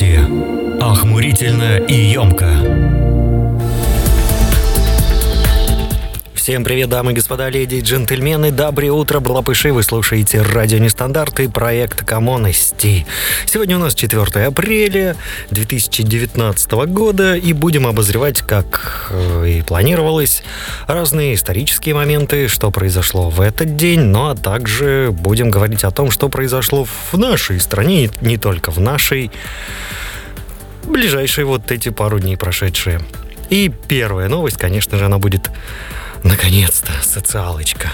Новости. Охмурительно и емко. Всем привет, дамы и господа, леди и джентльмены. Доброе утро, блапыши. Вы слушаете радио Нестандарт и проект Коммонности. Сегодня у нас 4 апреля 2019 года и будем обозревать, как э, и планировалось, разные исторические моменты, что произошло в этот день, ну а также будем говорить о том, что произошло в нашей стране, не только в нашей, ближайшие вот эти пару дней прошедшие. И первая новость, конечно же, она будет Наконец-то, социалочка.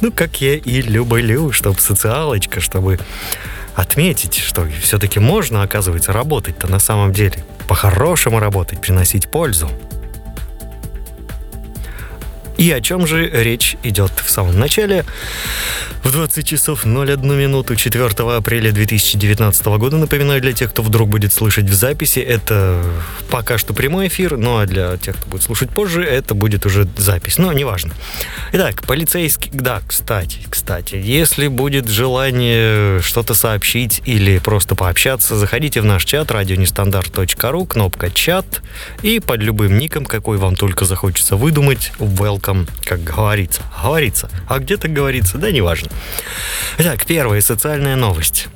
Ну, как я и люблю, чтобы социалочка, чтобы отметить, что все-таки можно, оказывается, работать-то на самом деле. По-хорошему работать, приносить пользу. И о чем же речь идет в самом начале? В 20 часов 01 минуту 4 апреля 2019 года, напоминаю для тех, кто вдруг будет слышать в записи, это пока что прямой эфир, ну а для тех, кто будет слушать позже, это будет уже запись, но неважно. Итак, полицейский, да, кстати, кстати, если будет желание что-то сообщить или просто пообщаться, заходите в наш чат радионестандарт.ру, кнопка чат, и под любым ником, какой вам только захочется выдумать, welcome, как говорится. Говорится. А где то говорится, да неважно. Итак, первая социальная новость.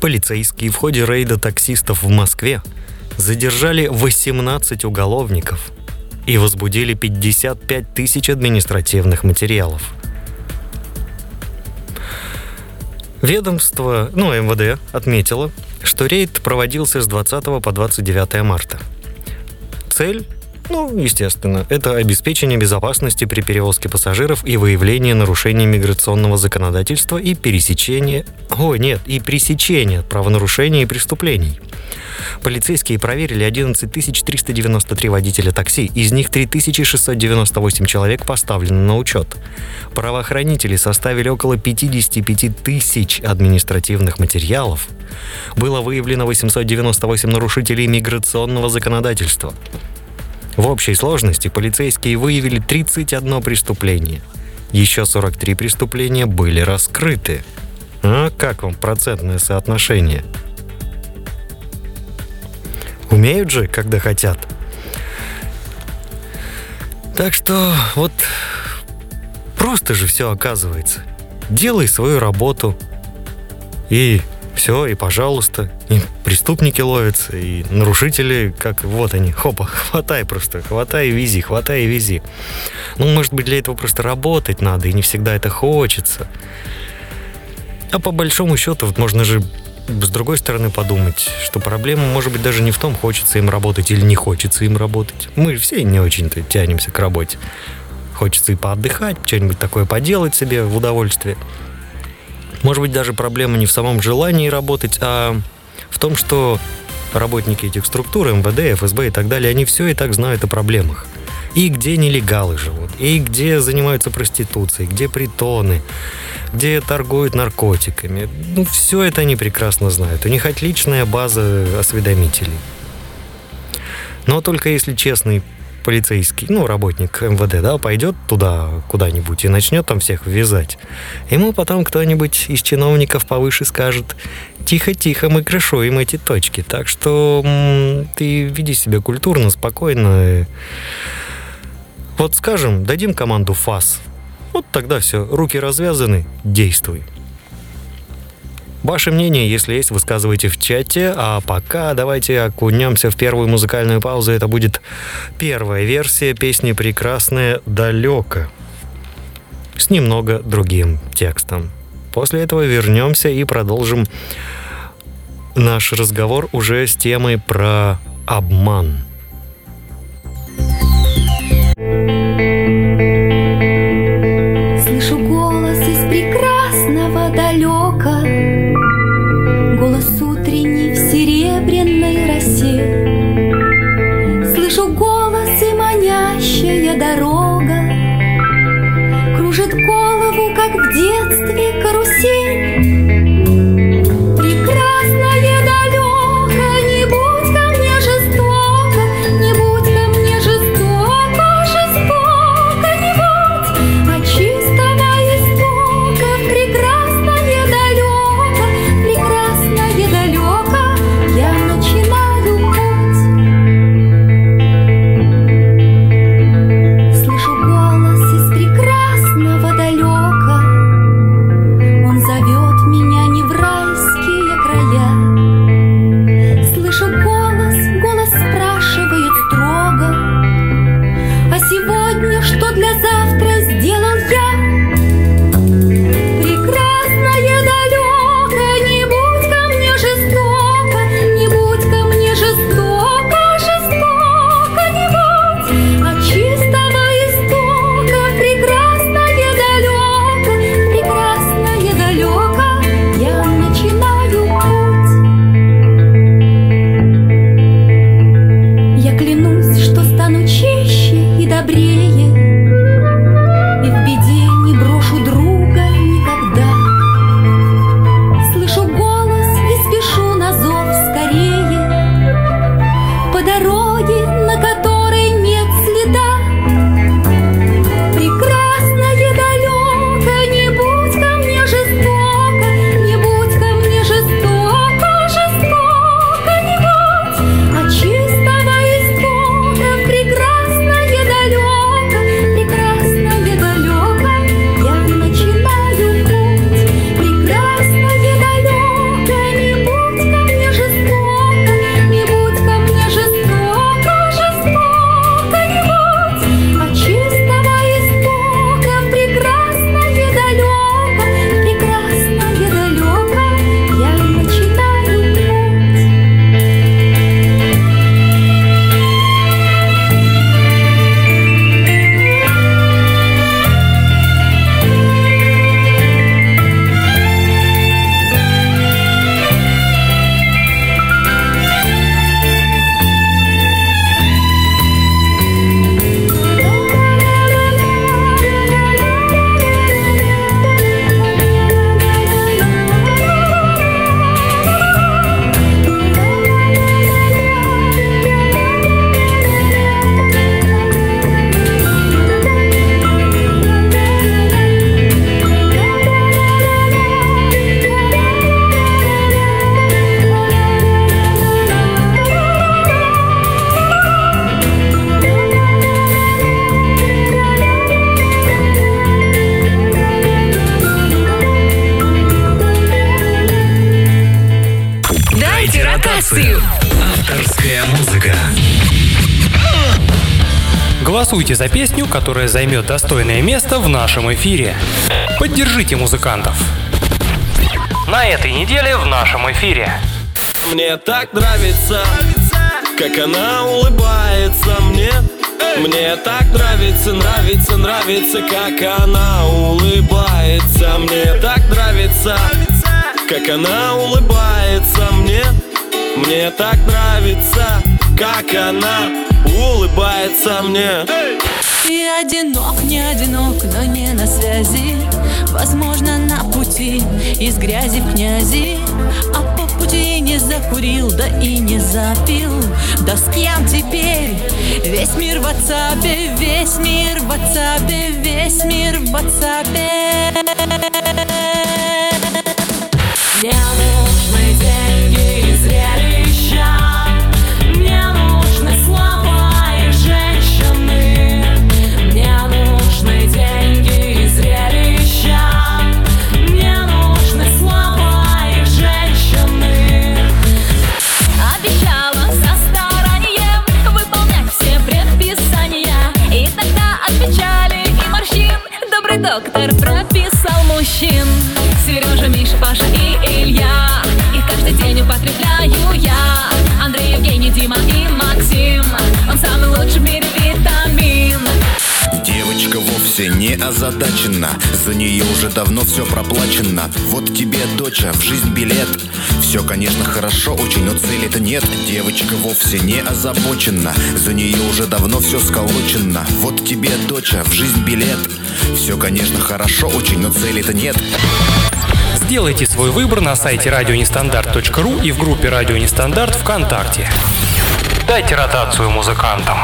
Полицейские в ходе рейда таксистов в Москве задержали 18 уголовников и возбудили 55 тысяч административных материалов. Ведомство, ну, МВД, отметило, что рейд проводился с 20 по 29 марта. Цель ну, естественно, это обеспечение безопасности при перевозке пассажиров и выявление нарушений миграционного законодательства и пересечение... Ой, нет, и пресечение правонарушений и преступлений. Полицейские проверили 11 393 водителя такси, из них 3698 человек поставлены на учет. Правоохранители составили около 55 тысяч административных материалов. Было выявлено 898 нарушителей миграционного законодательства. В общей сложности полицейские выявили 31 преступление. Еще 43 преступления были раскрыты. А как вам процентное соотношение? Умеют же, когда хотят. Так что вот просто же все оказывается. Делай свою работу и все, и пожалуйста. И преступники ловятся, и нарушители, как вот они, хопа, хватай просто, хватай и вези, хватай и вези. Ну, может быть, для этого просто работать надо, и не всегда это хочется. А по большому счету, вот можно же с другой стороны подумать, что проблема может быть даже не в том, хочется им работать или не хочется им работать. Мы все не очень-то тянемся к работе. Хочется и поотдыхать, что-нибудь такое поделать себе в удовольствие. Может быть, даже проблема не в самом желании работать, а в том, что работники этих структур, МВД, ФСБ и так далее, они все и так знают о проблемах. И где нелегалы живут, и где занимаются проституцией, где притоны, где торгуют наркотиками. Ну, все это они прекрасно знают. У них отличная база осведомителей. Но только если честный полицейский, ну, работник МВД, да, пойдет туда куда-нибудь и начнет там всех вязать, ему потом кто-нибудь из чиновников повыше скажет, тихо-тихо, мы крышуем эти точки. Так что м- ты веди себя культурно, спокойно. Вот скажем, дадим команду ФАС. Вот тогда все, руки развязаны, действуй. Ваше мнение, если есть, высказывайте в чате. А пока давайте окунемся в первую музыкальную паузу. Это будет первая версия песни «Прекрасная далеко» с немного другим текстом. После этого вернемся и продолжим наш разговор уже с темой про обман. Я Голосуйте за песню, которая займет достойное место в нашем эфире. Поддержите музыкантов. На этой неделе в нашем эфире. Мне так нравится, как она улыбается мне. Мне так нравится, нравится, нравится, как она улыбается. Мне так нравится, как она улыбается мне. Мне так нравится, как она улыбается мне. Ты одинок, не одинок, но не на связи Возможно, на пути из грязи в князи А по пути не закурил, да и не запил Да с кем теперь? Весь мир в WhatsApp, весь мир в WhatsApp, весь мир в WhatsApp вовсе не озадачена. За нее уже давно все проплачено. Вот тебе, доча, в жизнь билет. Все, конечно, хорошо очень, но цели-то нет. Девочка вовсе не озабочена. За нее уже давно все сколочено. Вот тебе, доча, в жизнь билет. Все, конечно, хорошо очень, но цели-то нет. Сделайте свой выбор на сайте радионестандарт.ру и в группе «Радио Нестандарт» ВКонтакте. Дайте ротацию музыкантам.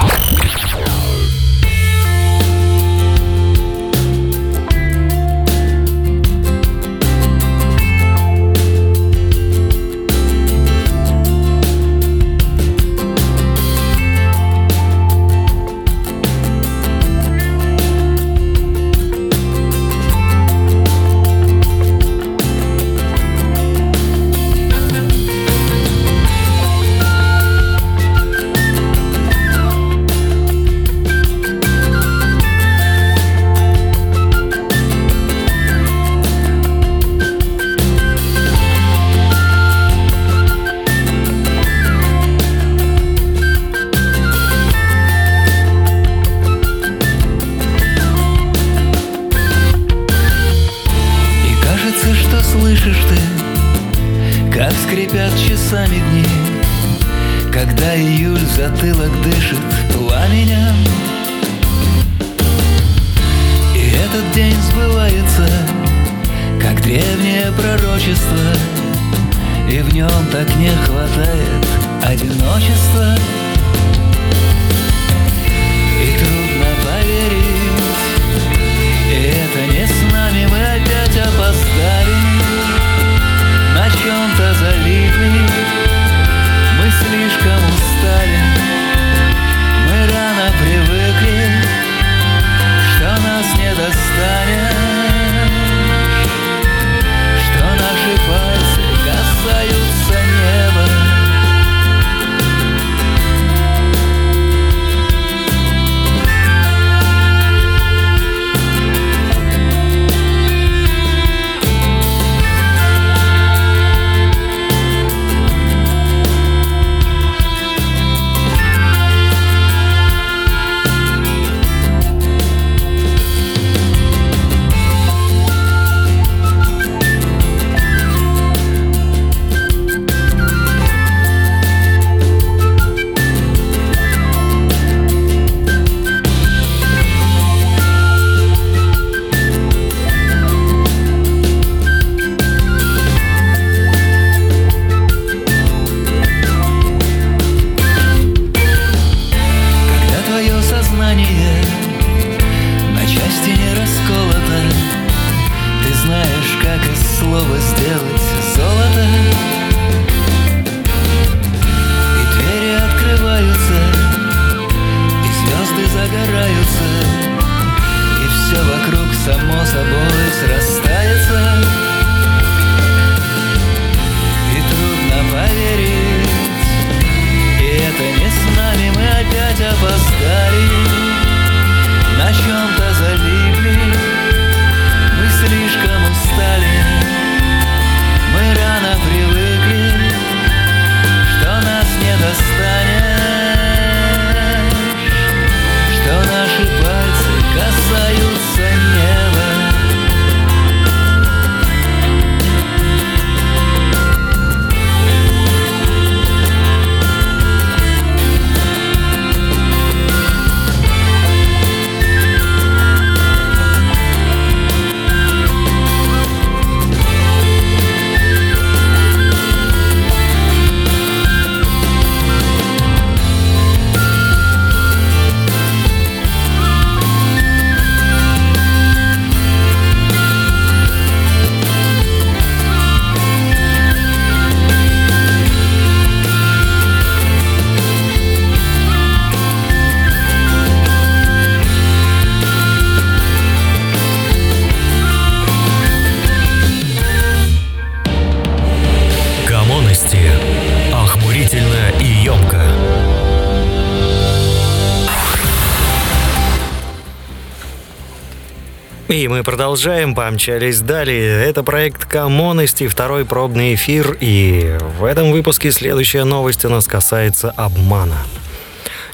Мы продолжаем, помчались далее. Это проект Коммонности, второй пробный эфир. И в этом выпуске следующая новость у нас касается обмана.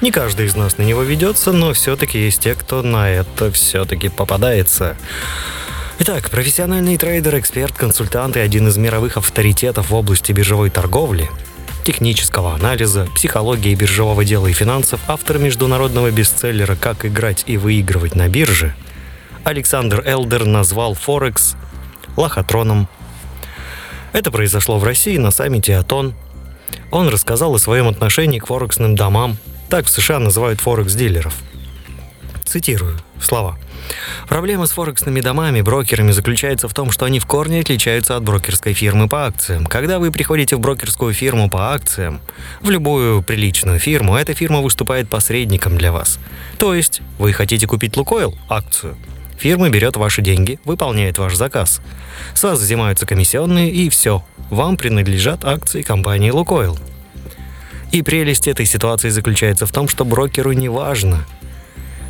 Не каждый из нас на него ведется, но все-таки есть те, кто на это все-таки попадается. Итак, профессиональный трейдер, эксперт, консультант и один из мировых авторитетов в области биржевой торговли, технического анализа, психологии биржевого дела и финансов, автор международного бестселлера «Как играть и выигрывать на бирже», Александр Элдер назвал Форекс лохотроном. Это произошло в России на саммите АТОН. Он рассказал о своем отношении к форексным домам. Так в США называют форекс-дилеров. Цитирую слова. Проблема с форексными домами, брокерами заключается в том, что они в корне отличаются от брокерской фирмы по акциям. Когда вы приходите в брокерскую фирму по акциям, в любую приличную фирму, эта фирма выступает посредником для вас. То есть вы хотите купить Лукойл, акцию, Фирма берет ваши деньги, выполняет ваш заказ. С вас взимаются комиссионные и все. Вам принадлежат акции компании «Лукойл». И прелесть этой ситуации заключается в том, что брокеру не важно,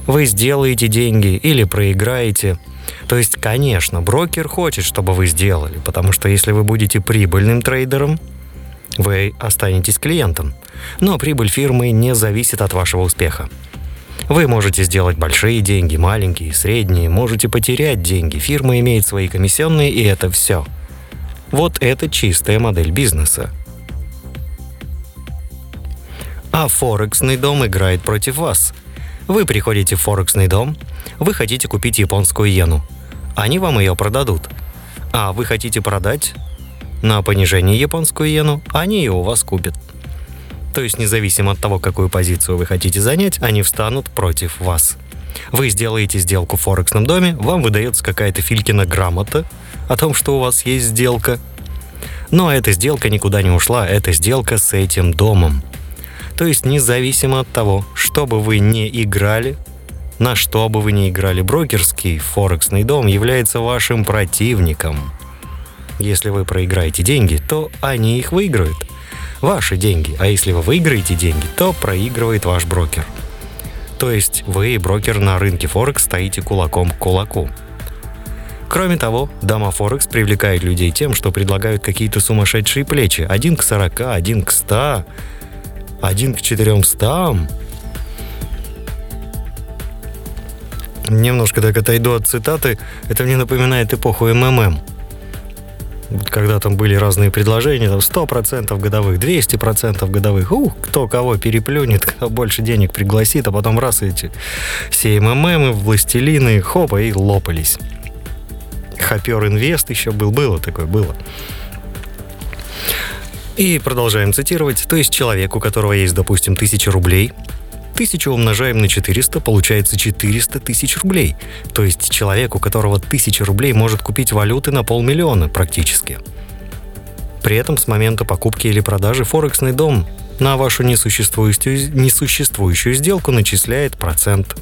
вы сделаете деньги или проиграете. То есть, конечно, брокер хочет, чтобы вы сделали, потому что если вы будете прибыльным трейдером, вы останетесь клиентом. Но прибыль фирмы не зависит от вашего успеха. Вы можете сделать большие деньги, маленькие, средние, можете потерять деньги. Фирма имеет свои комиссионные, и это все. Вот это чистая модель бизнеса. А Форексный дом играет против вас. Вы приходите в Форексный дом, вы хотите купить японскую иену. Они вам ее продадут. А вы хотите продать на понижение японскую иену, они ее у вас купят. То есть независимо от того, какую позицию вы хотите занять, они встанут против вас. Вы сделаете сделку в Форексном доме, вам выдается какая-то Филькина грамота о том, что у вас есть сделка. Но эта сделка никуда не ушла, это сделка с этим домом. То есть независимо от того, что бы вы не играли, на что бы вы ни играли, брокерский форексный дом является вашим противником. Если вы проиграете деньги, то они их выиграют ваши деньги. А если вы выиграете деньги, то проигрывает ваш брокер. То есть вы, брокер на рынке Форекс, стоите кулаком к кулаку. Кроме того, дома Форекс привлекают людей тем, что предлагают какие-то сумасшедшие плечи. Один к 40, один к 100, один к 400. Немножко так отойду от цитаты. Это мне напоминает эпоху МММ когда там были разные предложения, там 100% годовых, 200% годовых, ух, кто кого переплюнет, кто больше денег пригласит, а потом раз эти все МММы, властелины, хопа, и лопались. Хопер Инвест еще был, было такое, было. И продолжаем цитировать. То есть человек, у которого есть, допустим, тысяча рублей, Тысячу умножаем на 400, получается 400 тысяч рублей. То есть человек, у которого 1000 рублей, может купить валюты на полмиллиона практически. При этом с момента покупки или продажи Форексный дом на вашу несуществующую, несуществующую сделку начисляет процент.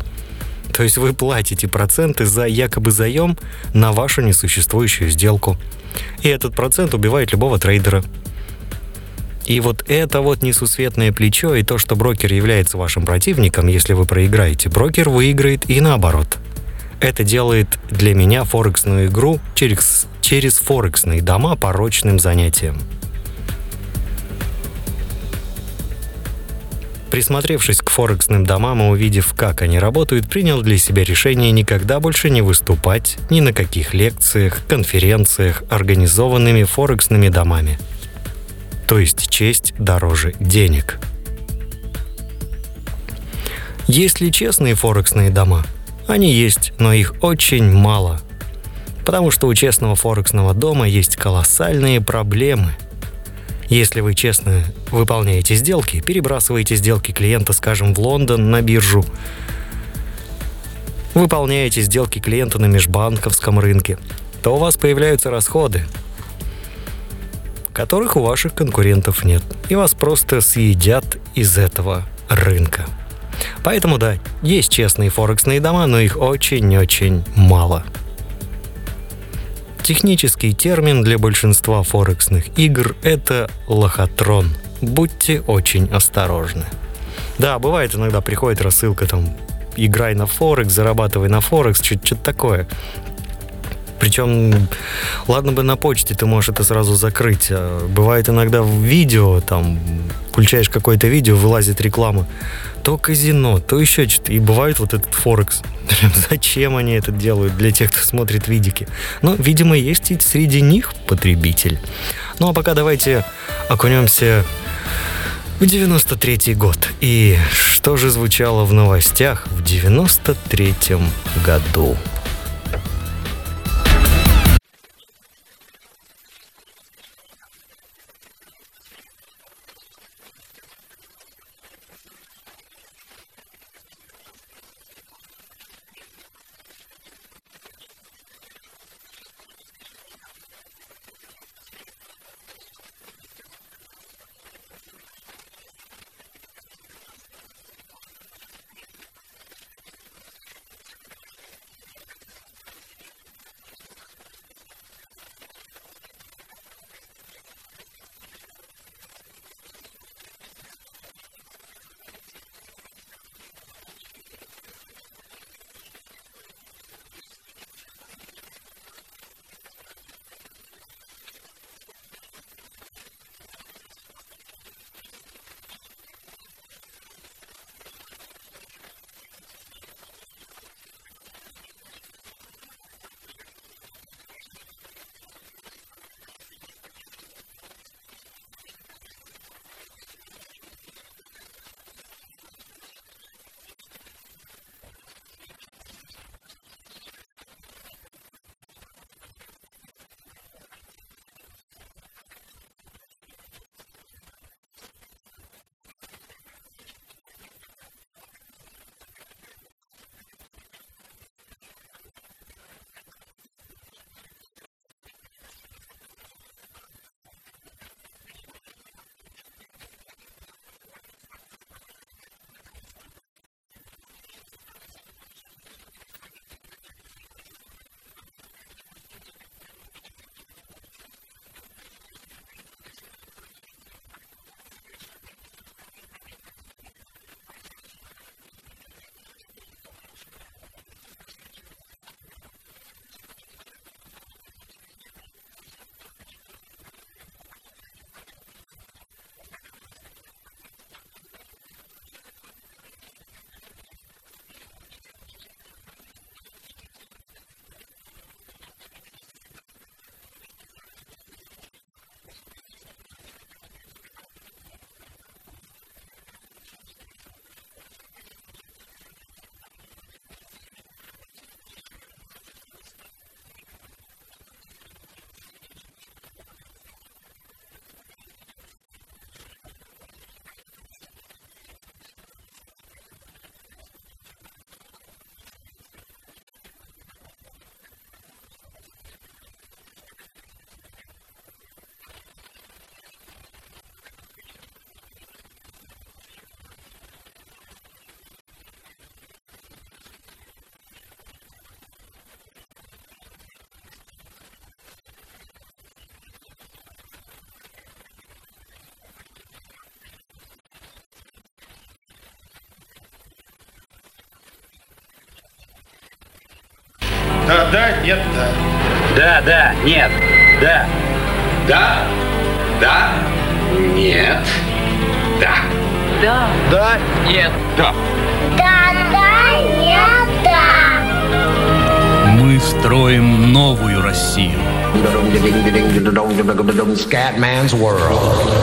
То есть вы платите проценты за якобы заем на вашу несуществующую сделку. И этот процент убивает любого трейдера. И вот это вот несусветное плечо и то, что брокер является вашим противником, если вы проиграете, брокер выиграет и наоборот. Это делает для меня форексную игру через, через форексные дома порочным занятием. Присмотревшись к форексным домам и увидев, как они работают, принял для себя решение никогда больше не выступать ни на каких лекциях, конференциях, организованными форексными домами – то есть честь дороже денег. Есть ли честные форексные дома? Они есть, но их очень мало. Потому что у честного форексного дома есть колоссальные проблемы. Если вы честно выполняете сделки, перебрасываете сделки клиента, скажем, в Лондон на биржу, выполняете сделки клиента на межбанковском рынке, то у вас появляются расходы, которых у ваших конкурентов нет. И вас просто съедят из этого рынка. Поэтому да, есть честные форексные дома, но их очень-очень мало. Технический термин для большинства форексных игр – это лохотрон. Будьте очень осторожны. Да, бывает иногда приходит рассылка там играй на Форекс, зарабатывай на Форекс, что-то такое. Причем, ладно бы на почте ты можешь это сразу закрыть. А бывает иногда в видео, там, включаешь какое-то видео, вылазит реклама. То казино, то еще что-то. И бывает вот этот Форекс. Зачем они это делают для тех, кто смотрит видики? Но, видимо, есть и среди них потребитель. Ну, а пока давайте окунемся в 93 год. И что же звучало в новостях в 93 году? Да, да, нет, да. Да, да, нет, да. Да, да, нет, да. Да. Да, Нет. да. Мы строим новую Россию. Scatman's world.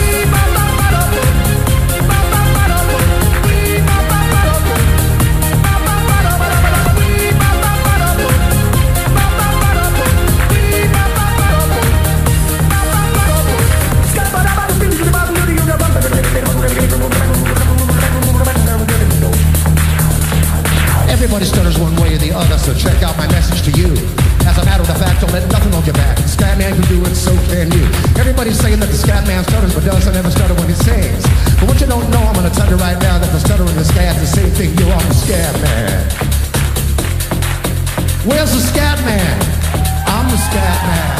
Everybody stutters one way or the other, so check out my message to you. As a matter of fact, don't let nothing hold you back. Scat man can do it, so can you. Everybody's saying that the scat man stutters, but doesn't ever stutter when he sings. But what you don't know, I'm gonna tell you right now that the stutter and the scat's the same thing. You're on the scat man. Where's the scat man? I'm the scat man.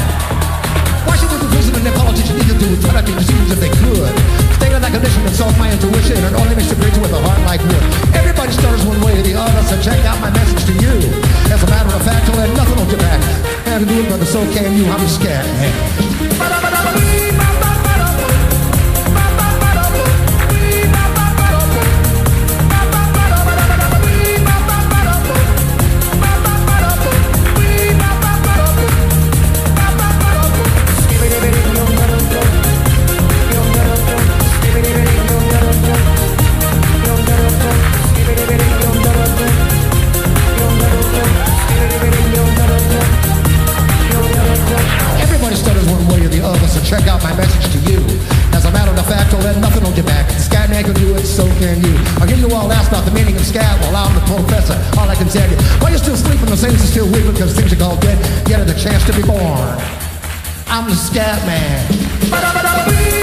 Why should the president and politicians need to do to be think if they could? That condition solve my intuition and only makes a bridge with a heart like wood. Everybody stutters one way or the other, so check out my message to you. As a matter of fact, I'll have nothing on your back. Have to do it, brother, so can you. I'm the check out my message to you. As a matter of fact, I'll let nothing on your back. The scat man can do it, so can you. I'll give you all ask about the meaning of scat while I'm the professor. All I can tell you, while you're still sleeping, the saints are still weeping because things are called dead. Get a chance to be born. I'm the scat man.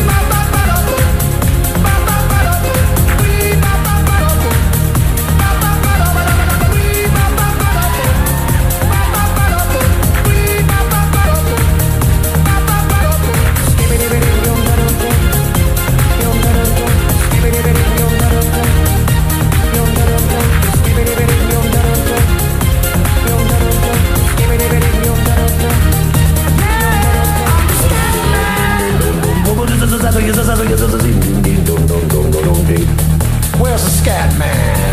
Where's the scat man?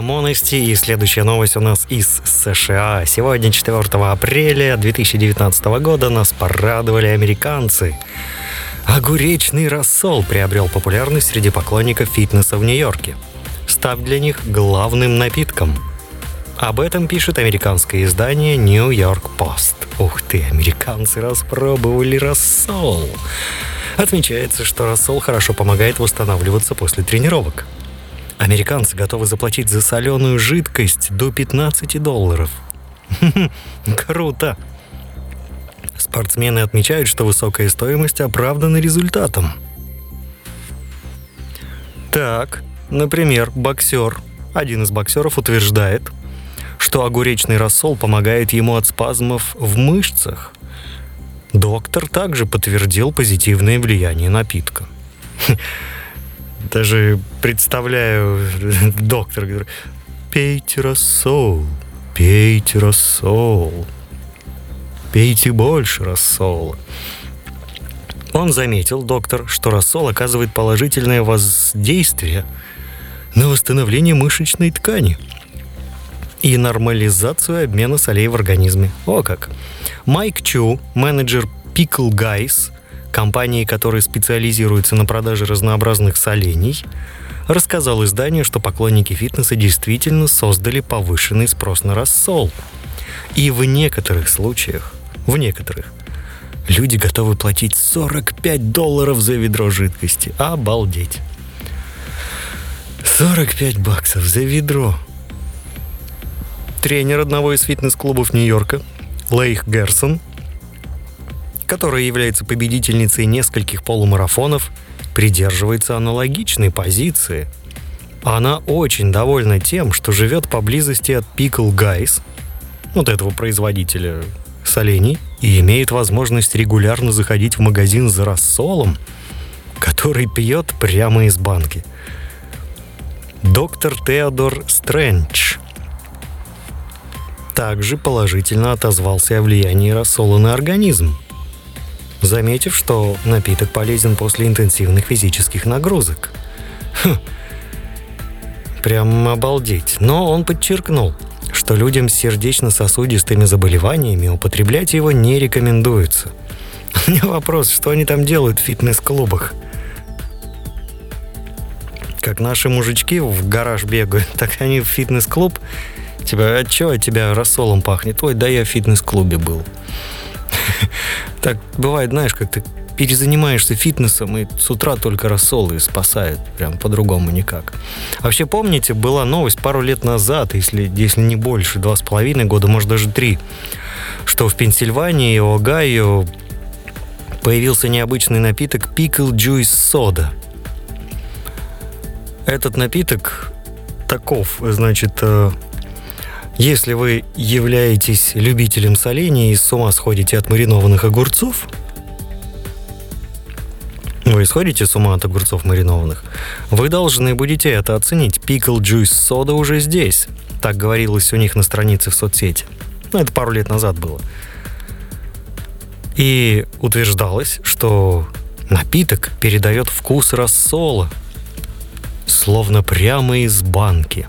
Комонности, и следующая новость у нас из США. Сегодня, 4 апреля 2019 года, нас порадовали американцы. Огуречный рассол приобрел популярность среди поклонников фитнеса в Нью-Йорке, став для них главным напитком. Об этом пишет американское издание New York Post. Ух ты, американцы распробовали рассол. Отмечается, что рассол хорошо помогает восстанавливаться после тренировок. Американцы готовы заплатить за соленую жидкость до 15 долларов. Круто! Спортсмены отмечают, что высокая стоимость оправдана результатом. Так, например, боксер, один из боксеров утверждает, что огуречный рассол помогает ему от спазмов в мышцах. Доктор также подтвердил позитивное влияние напитка. Даже представляю доктора, говорит, пейте рассол, пейте рассол, пейте больше рассола. Он заметил, доктор, что рассол оказывает положительное воздействие на восстановление мышечной ткани и нормализацию обмена солей в организме. О как! Майк Чу, менеджер Pickle Guys, компании, которая специализируется на продаже разнообразных солений, рассказал изданию, что поклонники фитнеса действительно создали повышенный спрос на рассол. И в некоторых случаях, в некоторых, люди готовы платить 45 долларов за ведро жидкости. Обалдеть. 45 баксов за ведро. Тренер одного из фитнес-клубов Нью-Йорка, Лейх Герсон, которая является победительницей нескольких полумарафонов, придерживается аналогичной позиции. Она очень довольна тем, что живет поблизости от Pickle Guys, вот этого производителя солений, и имеет возможность регулярно заходить в магазин за рассолом, который пьет прямо из банки. Доктор Теодор Стрэндж также положительно отозвался о влиянии рассола на организм, заметив, что напиток полезен после интенсивных физических нагрузок. Хм. Прям обалдеть. Но он подчеркнул, что людям с сердечно-сосудистыми заболеваниями употреблять его не рекомендуется. У меня вопрос, что они там делают в фитнес-клубах? Как наши мужички в гараж бегают, так они в фитнес-клуб. Типа, а чё от тебя рассолом пахнет? Ой, да я в фитнес-клубе был. Так бывает, знаешь, как ты перезанимаешься фитнесом, и с утра только рассолы спасает, прям по-другому никак. Вообще, помните, была новость пару лет назад, если, если не больше, два с половиной года, может даже три, что в Пенсильвании и Огайо появился необычный напиток Pickle Juice Soda. Этот напиток таков, значит, э, если вы являетесь любителем солений и с ума сходите от маринованных огурцов, вы сходите с ума от огурцов маринованных, вы должны будете это оценить. Pickle Juice Soda уже здесь. Так говорилось у них на странице в соцсети. Ну, это пару лет назад было. И утверждалось, что напиток передает вкус рассола, словно прямо из банки.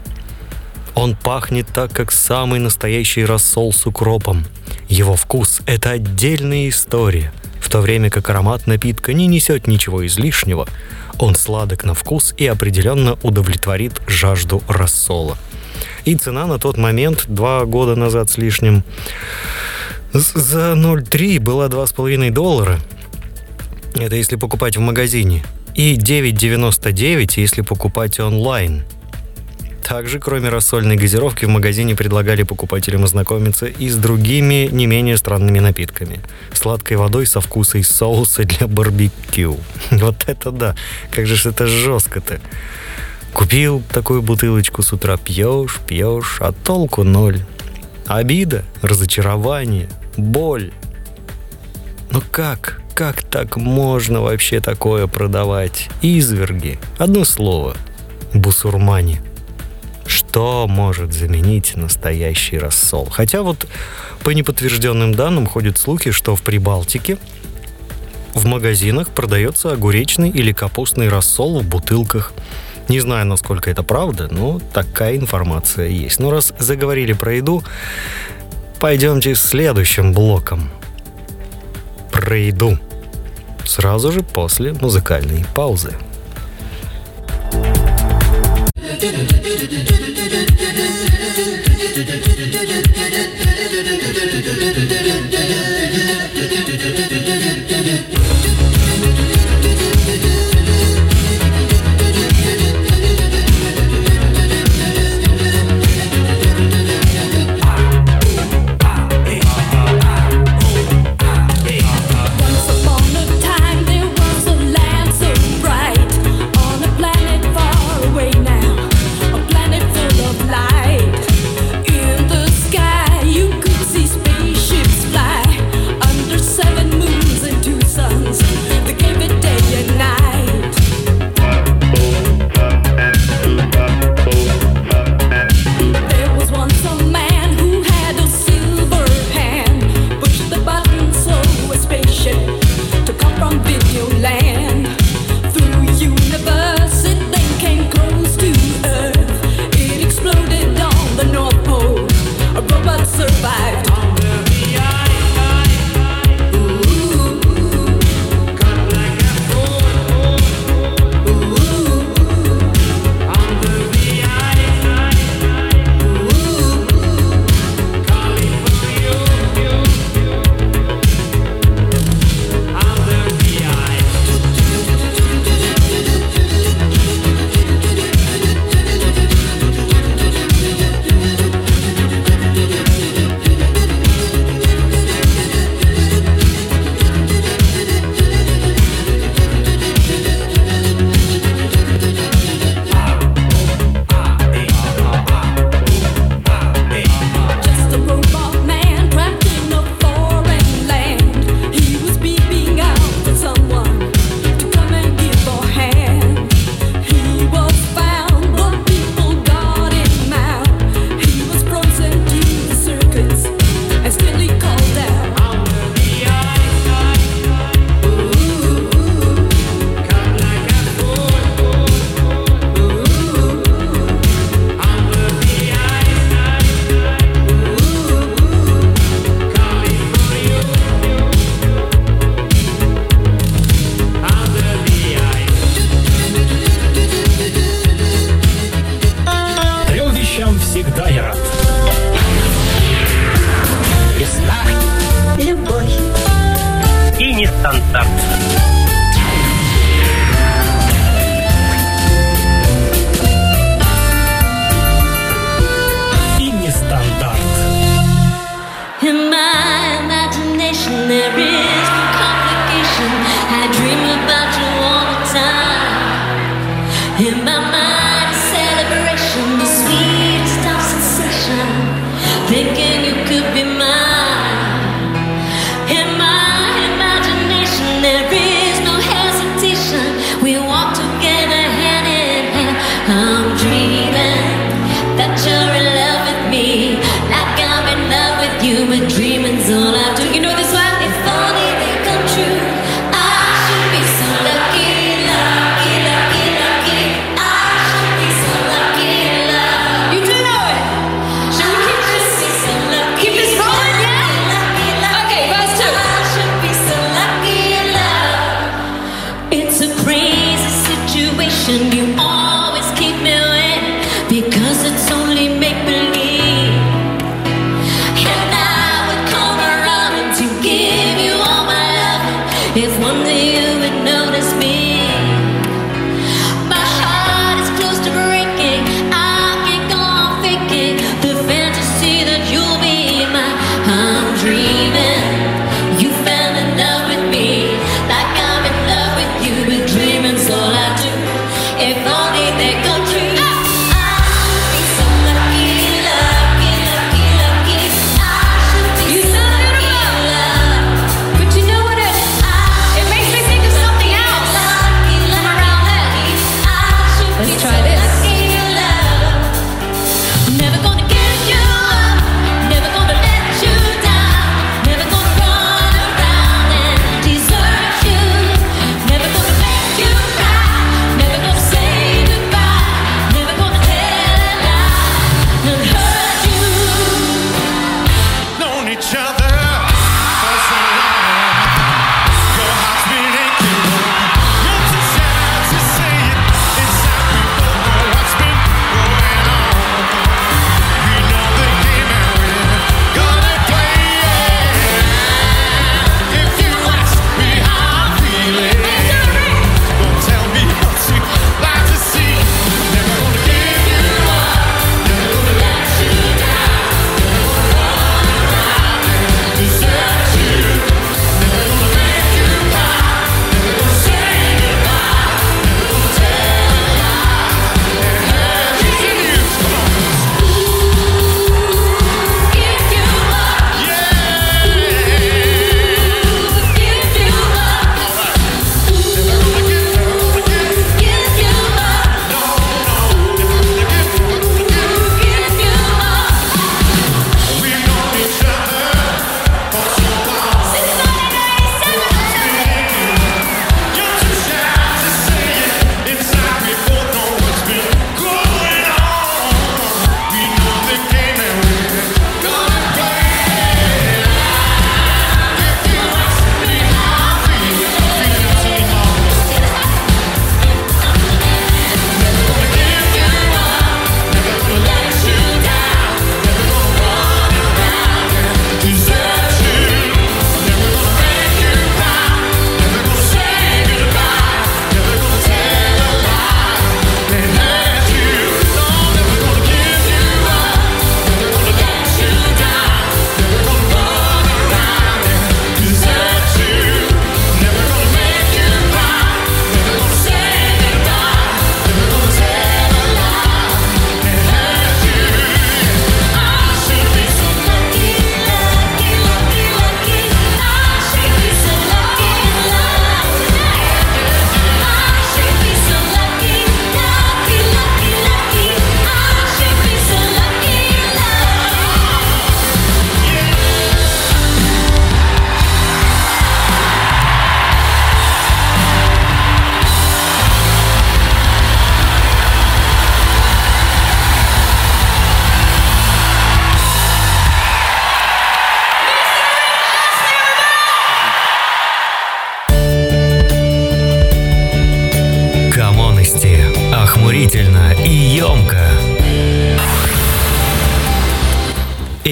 Он пахнет так, как самый настоящий рассол с укропом. Его вкус – это отдельная история, в то время как аромат напитка не несет ничего излишнего. Он сладок на вкус и определенно удовлетворит жажду рассола. И цена на тот момент, два года назад с лишним, за 0,3 была 2,5 доллара. Это если покупать в магазине. И 9,99, если покупать онлайн. Также, кроме рассольной газировки, в магазине предлагали покупателям ознакомиться и с другими не менее странными напитками. Сладкой водой со вкусом соуса для барбекю. Вот это да! Как же это жестко-то! Купил такую бутылочку с утра, пьешь, пьешь, а толку ноль. Обида, разочарование, боль. Ну как? Как так можно вообще такое продавать? Изверги. Одно слово. Бусурмане. Что может заменить настоящий рассол? Хотя вот по неподтвержденным данным ходят слухи, что в Прибалтике в магазинах продается огуречный или капустный рассол в бутылках. Не знаю, насколько это правда, но такая информация есть. Но раз заговорили про еду, пойдемте следующим блоком. Про еду. Сразу же после музыкальной паузы.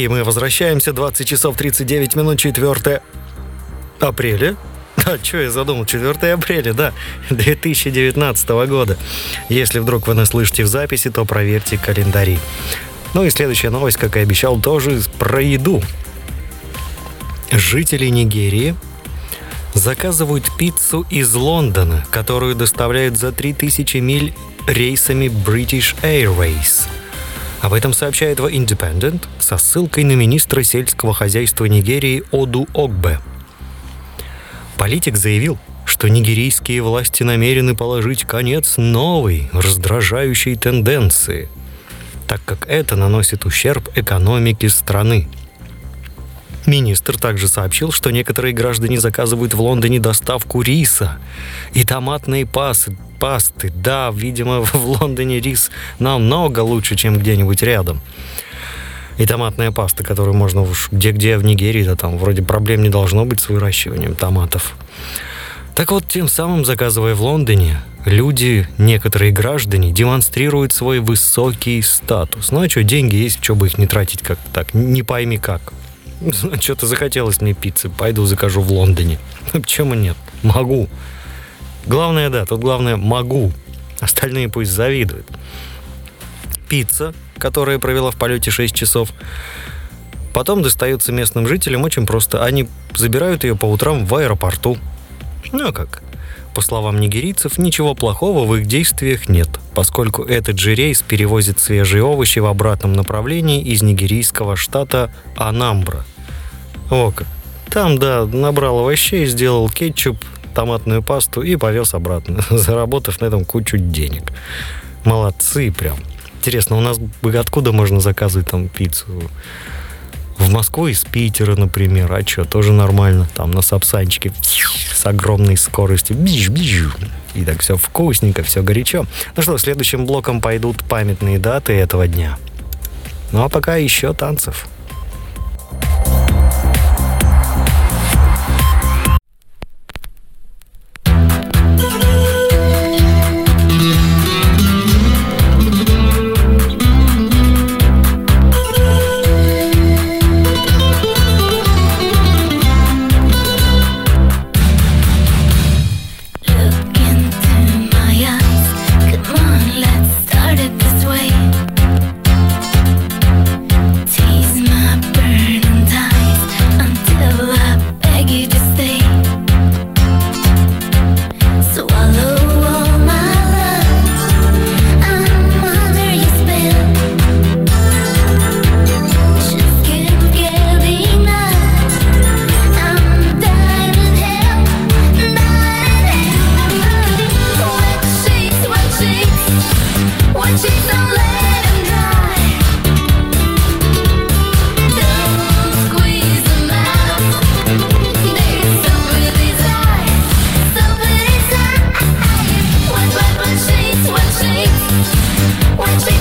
Мы возвращаемся 20 часов 39 минут 4 апреля Да, что я задумал? 4 апреля, да, 2019 года. Если вдруг вы нас слышите в записи, то проверьте календари. Ну и следующая новость, как и обещал, тоже про еду. Жители Нигерии заказывают пиццу из Лондона, которую доставляют за 3000 миль рейсами British Airways. Об этом сообщает The Independent со ссылкой на министра сельского хозяйства Нигерии Оду Огбе. Политик заявил, что нигерийские власти намерены положить конец новой, раздражающей тенденции, так как это наносит ущерб экономике страны. Министр также сообщил, что некоторые граждане заказывают в Лондоне доставку риса и томатные пасы, пасты. Да, видимо, в Лондоне рис намного лучше, чем где-нибудь рядом. И томатная паста, которую можно уж где-где в Нигерии, да там вроде проблем не должно быть с выращиванием томатов. Так вот, тем самым, заказывая в Лондоне, люди, некоторые граждане, демонстрируют свой высокий статус. Ну а что, деньги есть, что бы их не тратить как так, не пойми как. Что-то захотелось мне пиццы, пойду закажу в Лондоне. Почему нет? Могу. Главное, да, тут главное могу. Остальные пусть завидуют. Пицца, которая провела в полете 6 часов, потом достается местным жителям очень просто. Они забирают ее по утрам в аэропорту. Ну а как? По словам нигерийцев, ничего плохого в их действиях нет, поскольку этот же рейс перевозит свежие овощи в обратном направлении из нигерийского штата Анамбра. О как. Там, да, набрал овощей, сделал кетчуп, томатную пасту и повез обратно, заработав на этом кучу денег. Молодцы прям. Интересно, у нас откуда можно заказывать там пиццу? В Москву из Питера, например. А что, тоже нормально. Там на сапсанчике с огромной скоростью. Биж-биж. И так все вкусненько, все горячо. Ну что, следующим блоком пойдут памятные даты этого дня. Ну а пока еще танцев. What's it?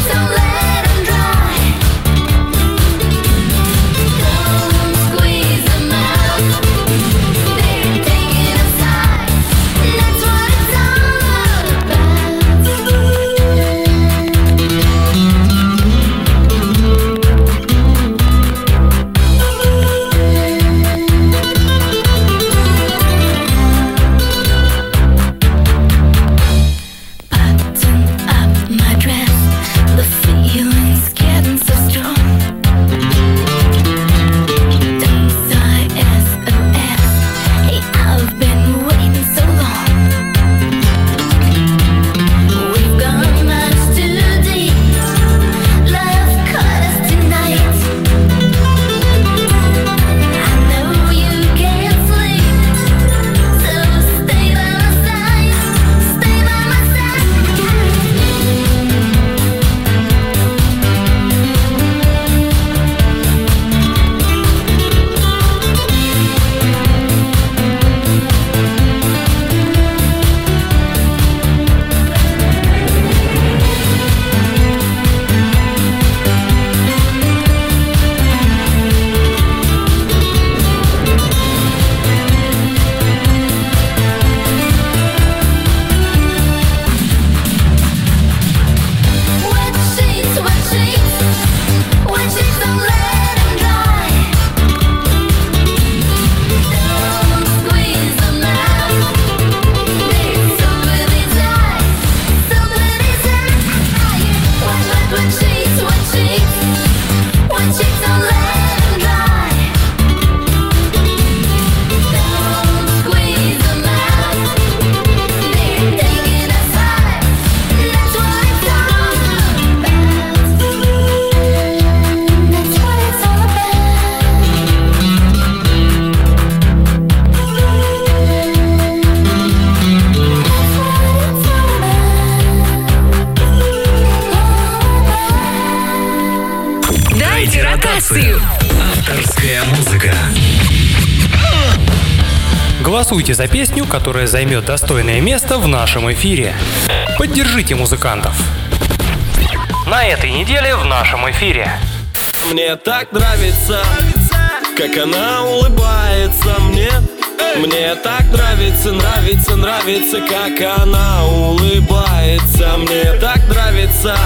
Голосуйте за песню, которая займет достойное место в нашем эфире. Поддержите музыкантов. На этой неделе в нашем эфире. Мне так нравится, как она улыбается мне Мне так нравится, нравится, нравится, как она улыбается Мне так нравится,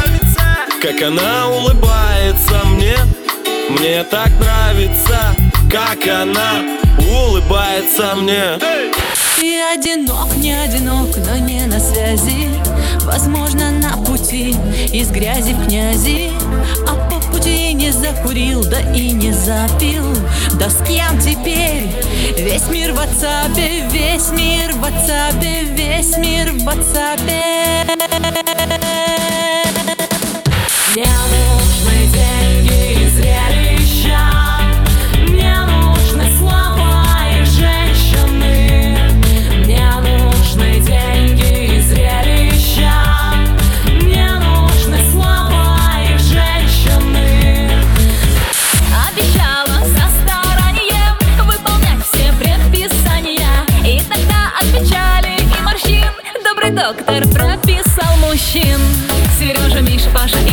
как она улыбается мне Мне так нравится, как она улыбается мне. Я одинок, не одинок, но не на связи. Возможно, на пути из грязи в князи А по пути не закурил, да и не запил. Да с кем теперь? Весь мир в WhatsApp, весь мир в WhatsApp, весь мир в WhatsApp доктор прописал мужчин. Сережа, Миша, Паша и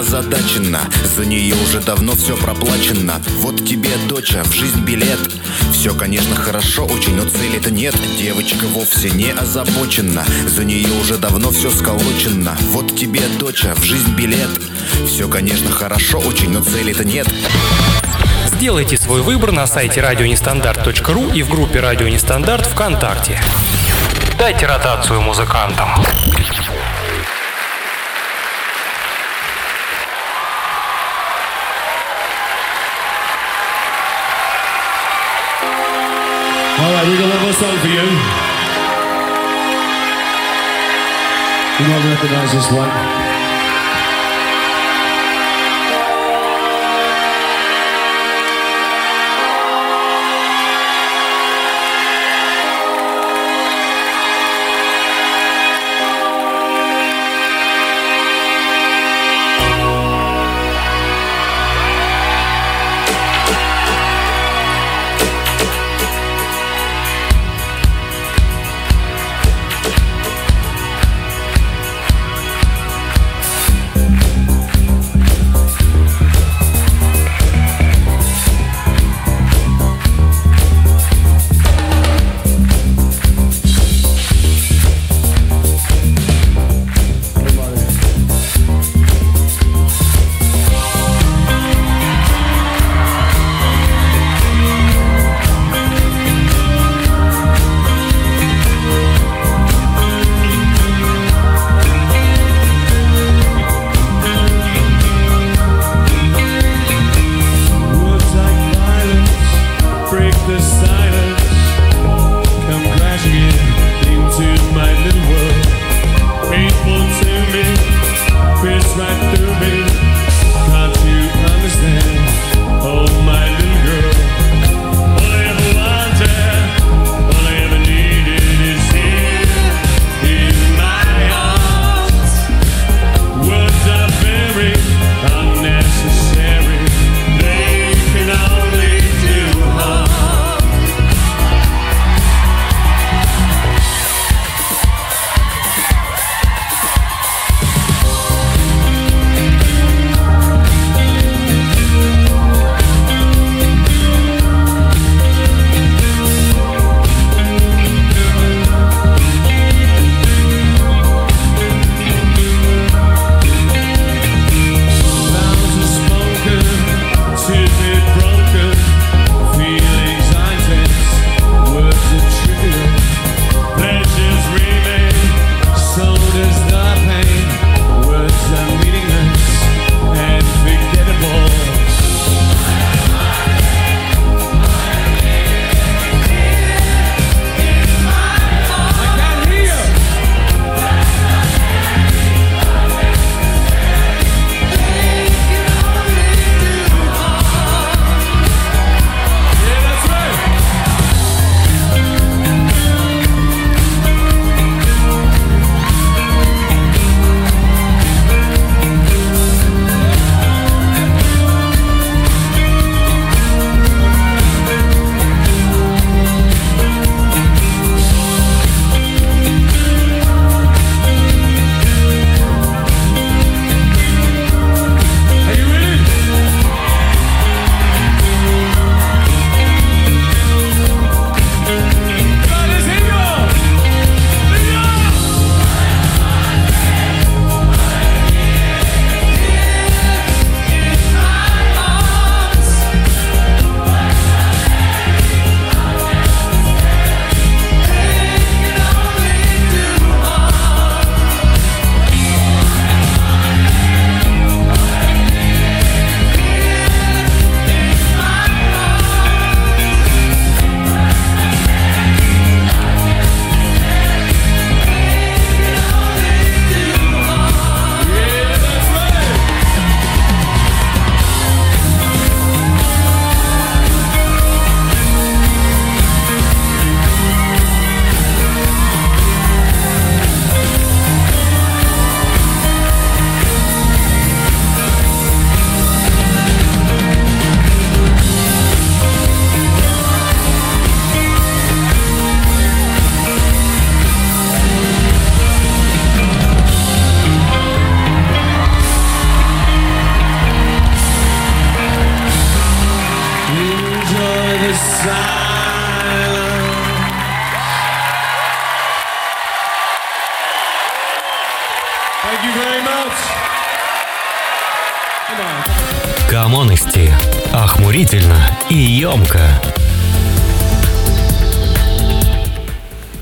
озадачена. За нее уже давно все проплачено. Вот тебе, доча, в жизнь билет. Все, конечно, хорошо очень, но цели-то нет. Девочка вовсе не озабочена. За нее уже давно все сколочено. Вот тебе, доча, в жизнь билет. Все, конечно, хорошо очень, но цели-то нет. Сделайте свой выбор на сайте радионестандарт.ру и в группе Радио Нестандарт ВКонтакте. Дайте ротацию музыкантам. Right, we've got one more song for you. You might recognise this one.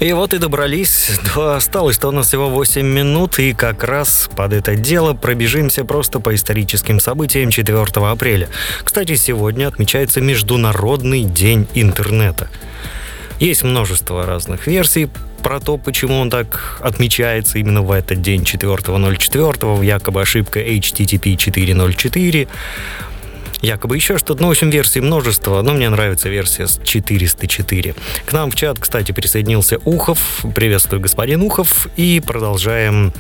И вот и добрались. Да, осталось-то у нас всего 8 минут, и как раз под это дело пробежимся просто по историческим событиям 4 апреля. Кстати, сегодня отмечается Международный день интернета. Есть множество разных версий про то, почему он так отмечается именно в этот день 4.04, якобы ошибка HTTP 4.04, якобы еще что-то. Ну, в общем, версий множество, но мне нравится версия с 404. К нам в чат, кстати, присоединился Ухов. Приветствую, господин Ухов. И продолжаем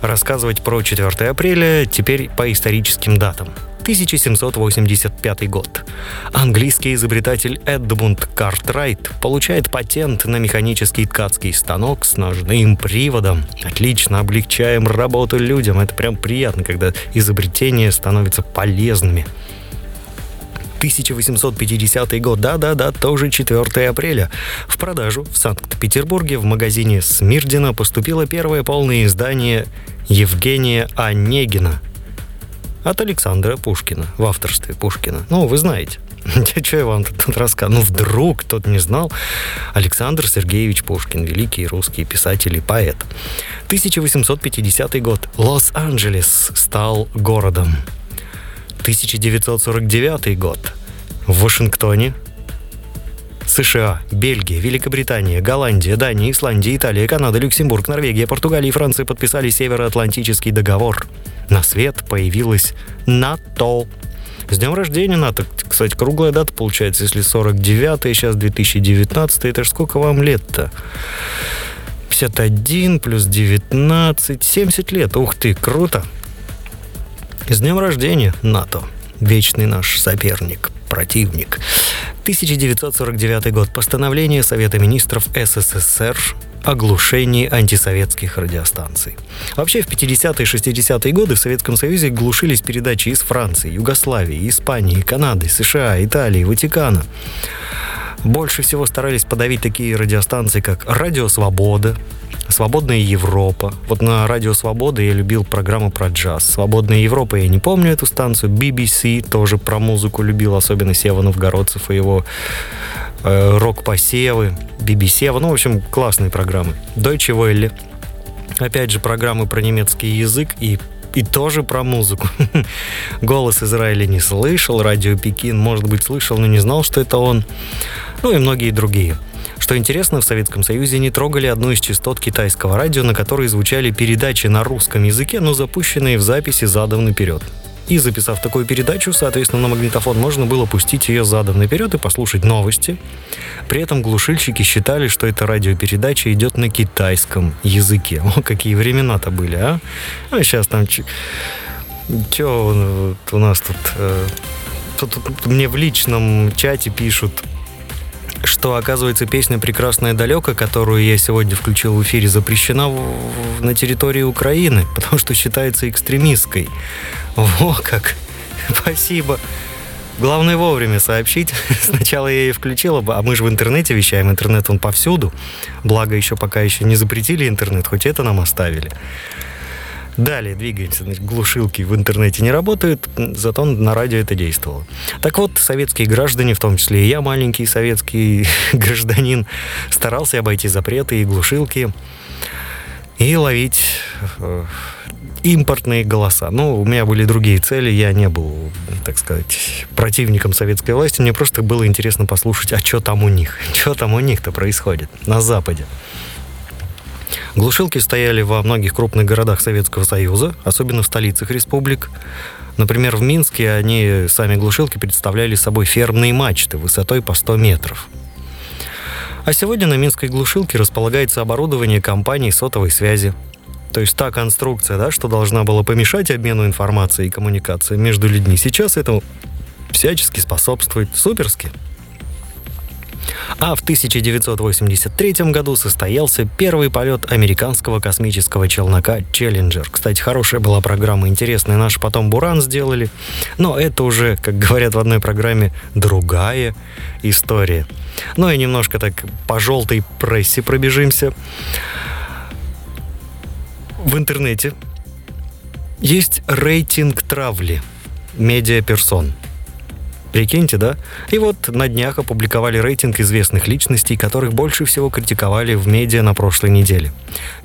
рассказывать про 4 апреля, теперь по историческим датам. 1785 год. Английский изобретатель Эдмунд Картрайт получает патент на механический ткацкий станок с ножным приводом. Отлично, облегчаем работу людям. Это прям приятно, когда изобретения становятся полезными. 1850 год, да-да-да, тоже 4 апреля. В продажу в Санкт-Петербурге в магазине Смирдина поступило первое полное издание Евгения Онегина от Александра Пушкина в авторстве Пушкина. Ну, вы знаете. Что я вам тут рассказываю? Ну, вдруг кто-то не знал. Александр Сергеевич Пушкин, великий русский писатель и поэт. 1850 год. Лос-Анджелес стал городом. 1949 год. В Вашингтоне США, Бельгия, Великобритания, Голландия, Дания, Исландия, Италия, Канада, Люксембург, Норвегия, Португалия и Франция подписали Североатлантический договор. На свет появилась НАТО. С днем рождения НАТО. Кстати, круглая дата получается, если 49 сейчас 2019 это ж сколько вам лет-то? 51 плюс 19, 70 лет. Ух ты, круто. С днем рождения, НАТО. Вечный наш соперник, противник. 1949 год. Постановление Совета министров СССР о глушении антисоветских радиостанций. Вообще в 50-е и 60-е годы в Советском Союзе глушились передачи из Франции, Югославии, Испании, Канады, США, Италии, Ватикана. Больше всего старались подавить такие радиостанции, как «Радио Свобода», «Свободная Европа». Вот на «Радио Свобода» я любил программу про джаз. «Свободная Европа» я не помню эту станцию. BBC тоже про музыку любил, особенно Сева Новгородцев и его э, рок-посевы. BBC, ну, в общем, классные программы. Deutsche Welle. Опять же, программы про немецкий язык и и тоже про музыку. Голос Израиля не слышал, радио Пекин, может быть, слышал, но не знал, что это он. Ну и многие другие. Что интересно, в Советском Союзе не трогали одну из частот китайского радио, на которой звучали передачи на русском языке, но запущенные в записи задом наперед. И записав такую передачу, соответственно, на магнитофон можно было пустить ее задом наперед и послушать новости. При этом глушильщики считали, что эта радиопередача идет на китайском языке. О, какие времена-то были, а? А сейчас там... Че у нас тут... Э, тут, тут мне в личном чате пишут, что, оказывается, песня «Прекрасная далеко», которую я сегодня включил в эфире, запрещена в, в, на территории Украины, потому что считается экстремистской. Во как! Спасибо. Главное вовремя сообщить. Сначала я ее включила, а мы же в интернете вещаем. Интернет он повсюду. Благо еще пока еще не запретили интернет, хоть это нам оставили. Далее двигаемся. Значит, глушилки в интернете не работают, зато на радио это действовало. Так вот, советские граждане, в том числе и я, маленький советский гражданин, старался обойти запреты и глушилки и ловить э, импортные голоса. Ну, у меня были другие цели, я не был, так сказать, противником советской власти, мне просто было интересно послушать, а что там у них, что там у них-то происходит на Западе. Глушилки стояли во многих крупных городах Советского Союза, особенно в столицах республик. Например, в Минске они, сами глушилки, представляли собой фермные мачты высотой по 100 метров. А сегодня на Минской глушилке располагается оборудование компании сотовой связи. То есть та конструкция, да, что должна была помешать обмену информацией и коммуникации между людьми, сейчас этому всячески способствует. Суперски. А в 1983 году состоялся первый полет американского космического челнока «Челленджер». Кстати, хорошая была программа, интересная. Наш потом «Буран» сделали. Но это уже, как говорят в одной программе, другая история. Ну и немножко так по желтой прессе пробежимся. В интернете Есть рейтинг травли медиаперсон. Прикиньте, да? И вот на днях опубликовали рейтинг известных личностей, которых больше всего критиковали в медиа на прошлой неделе.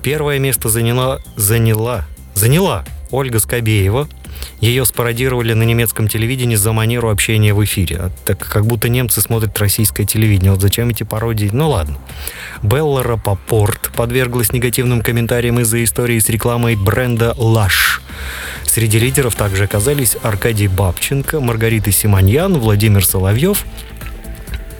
Первое место заняла, заняла, заняла Ольга Скобеева. Ее спародировали на немецком телевидении за манеру общения в эфире. А Так как будто немцы смотрят российское телевидение. Вот зачем эти пародии? Ну ладно. Белла Рапопорт подверглась негативным комментариям из-за истории с рекламой бренда Lush. Среди лидеров также оказались Аркадий Бабченко, Маргарита Симоньян, Владимир Соловьев.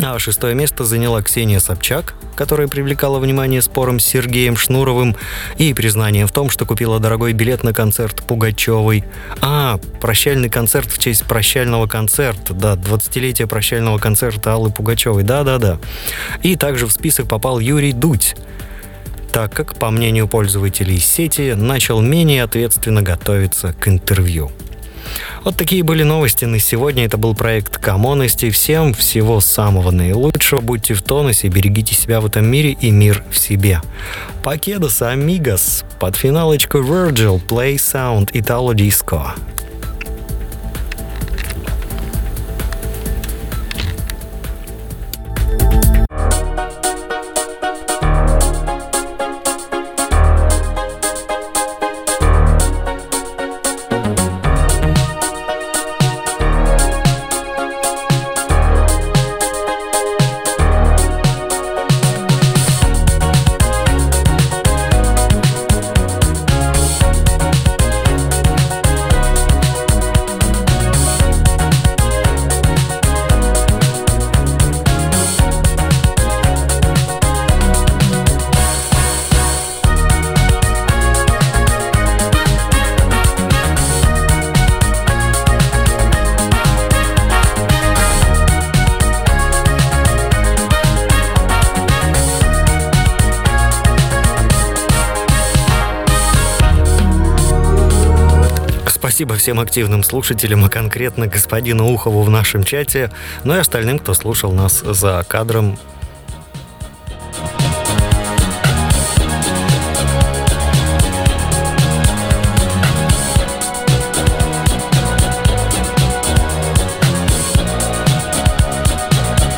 А шестое место заняла Ксения Собчак, которая привлекала внимание спором с Сергеем Шнуровым и признанием в том, что купила дорогой билет на концерт Пугачевой. А, прощальный концерт в честь прощального концерта, да, 20-летие прощального концерта Аллы Пугачевой, да-да-да. И также в список попал Юрий Дудь, так как, по мнению пользователей сети, начал менее ответственно готовиться к интервью. Вот такие были новости на сегодня. Это был проект Комонности. Всем всего самого наилучшего. Будьте в тонусе, берегите себя в этом мире и мир в себе. Покедос, амигос. Под финалочку Virgil, Play Sound, Italo Disco. Всем активным слушателям, а конкретно господину Ухову в нашем чате, ну и остальным, кто слушал нас за кадром